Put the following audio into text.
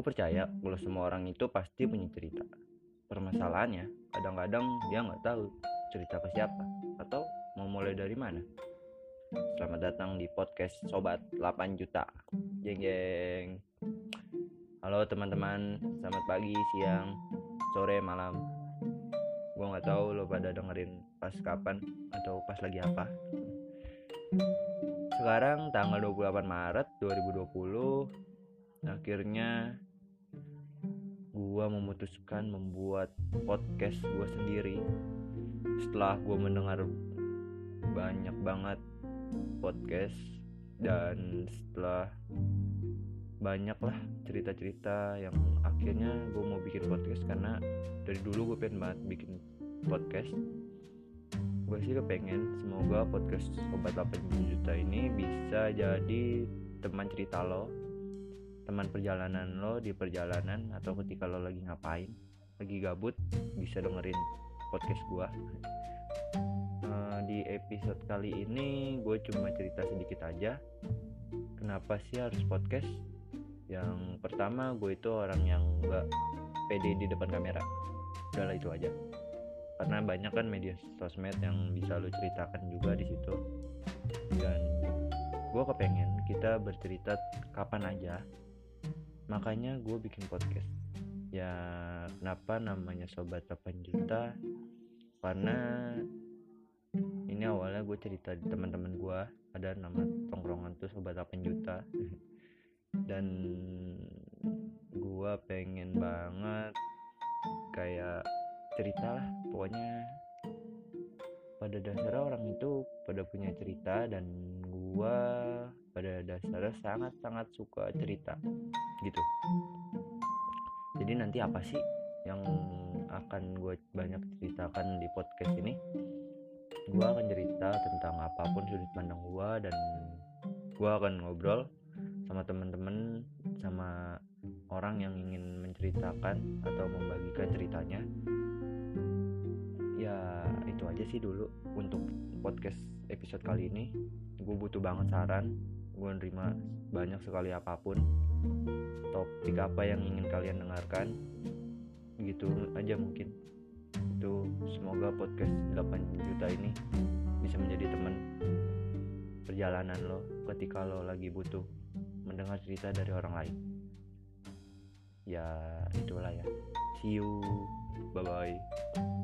percaya kalau semua orang itu pasti punya cerita. Permasalahannya kadang-kadang dia nggak tahu cerita ke siapa atau mau mulai dari mana. Selamat datang di podcast sobat 8 juta. Jeng jeng. Halo teman-teman. Selamat pagi siang sore malam. Gue nggak tahu lo pada dengerin pas kapan atau pas lagi apa. Sekarang tanggal 28 Maret 2020 akhirnya gua memutuskan membuat podcast gua sendiri. Setelah gua mendengar banyak banget podcast dan setelah banyak lah cerita-cerita yang akhirnya gue mau bikin podcast karena dari dulu gue pengen banget bikin podcast. Gue sih kepengen semoga podcast obat 8 juta ini bisa jadi teman cerita lo teman perjalanan lo di perjalanan atau ketika lo lagi ngapain lagi gabut bisa dengerin podcast gue uh, di episode kali ini gue cuma cerita sedikit aja kenapa sih harus podcast? Yang pertama gue itu orang yang gak pede di depan kamera. Udahlah itu aja. Karena banyak kan media sosmed yang bisa lo ceritakan juga di situ. Dan gue kepengen kita bercerita kapan aja makanya gue bikin podcast. Ya kenapa namanya sobat 8 juta? Karena ini awalnya gue cerita di teman-teman gue ada nama tongkrongan tuh sobat 8 juta. Dan gue pengen banget kayak cerita lah pokoknya pada dasarnya orang itu pada punya cerita dan gua pada dasarnya sangat-sangat suka cerita gitu. Jadi nanti apa sih yang akan gue banyak ceritakan di podcast ini? Gue akan cerita tentang apa pun sudut pandang gue dan gue akan ngobrol sama temen-temen sama orang yang ingin menceritakan atau membagikan ceritanya. Ya itu aja sih dulu untuk podcast episode kali ini. Gue butuh banget saran gue nerima banyak sekali apa pun topik apa yang ingin kalian dengarkan gitu aja mungkin. Itu semoga podcast 8 juta ini bisa menjadi teman perjalanan lo ketika lo lagi butuh mendengar cerita dari orang lain. Ya itulah ya. See you. Bye bye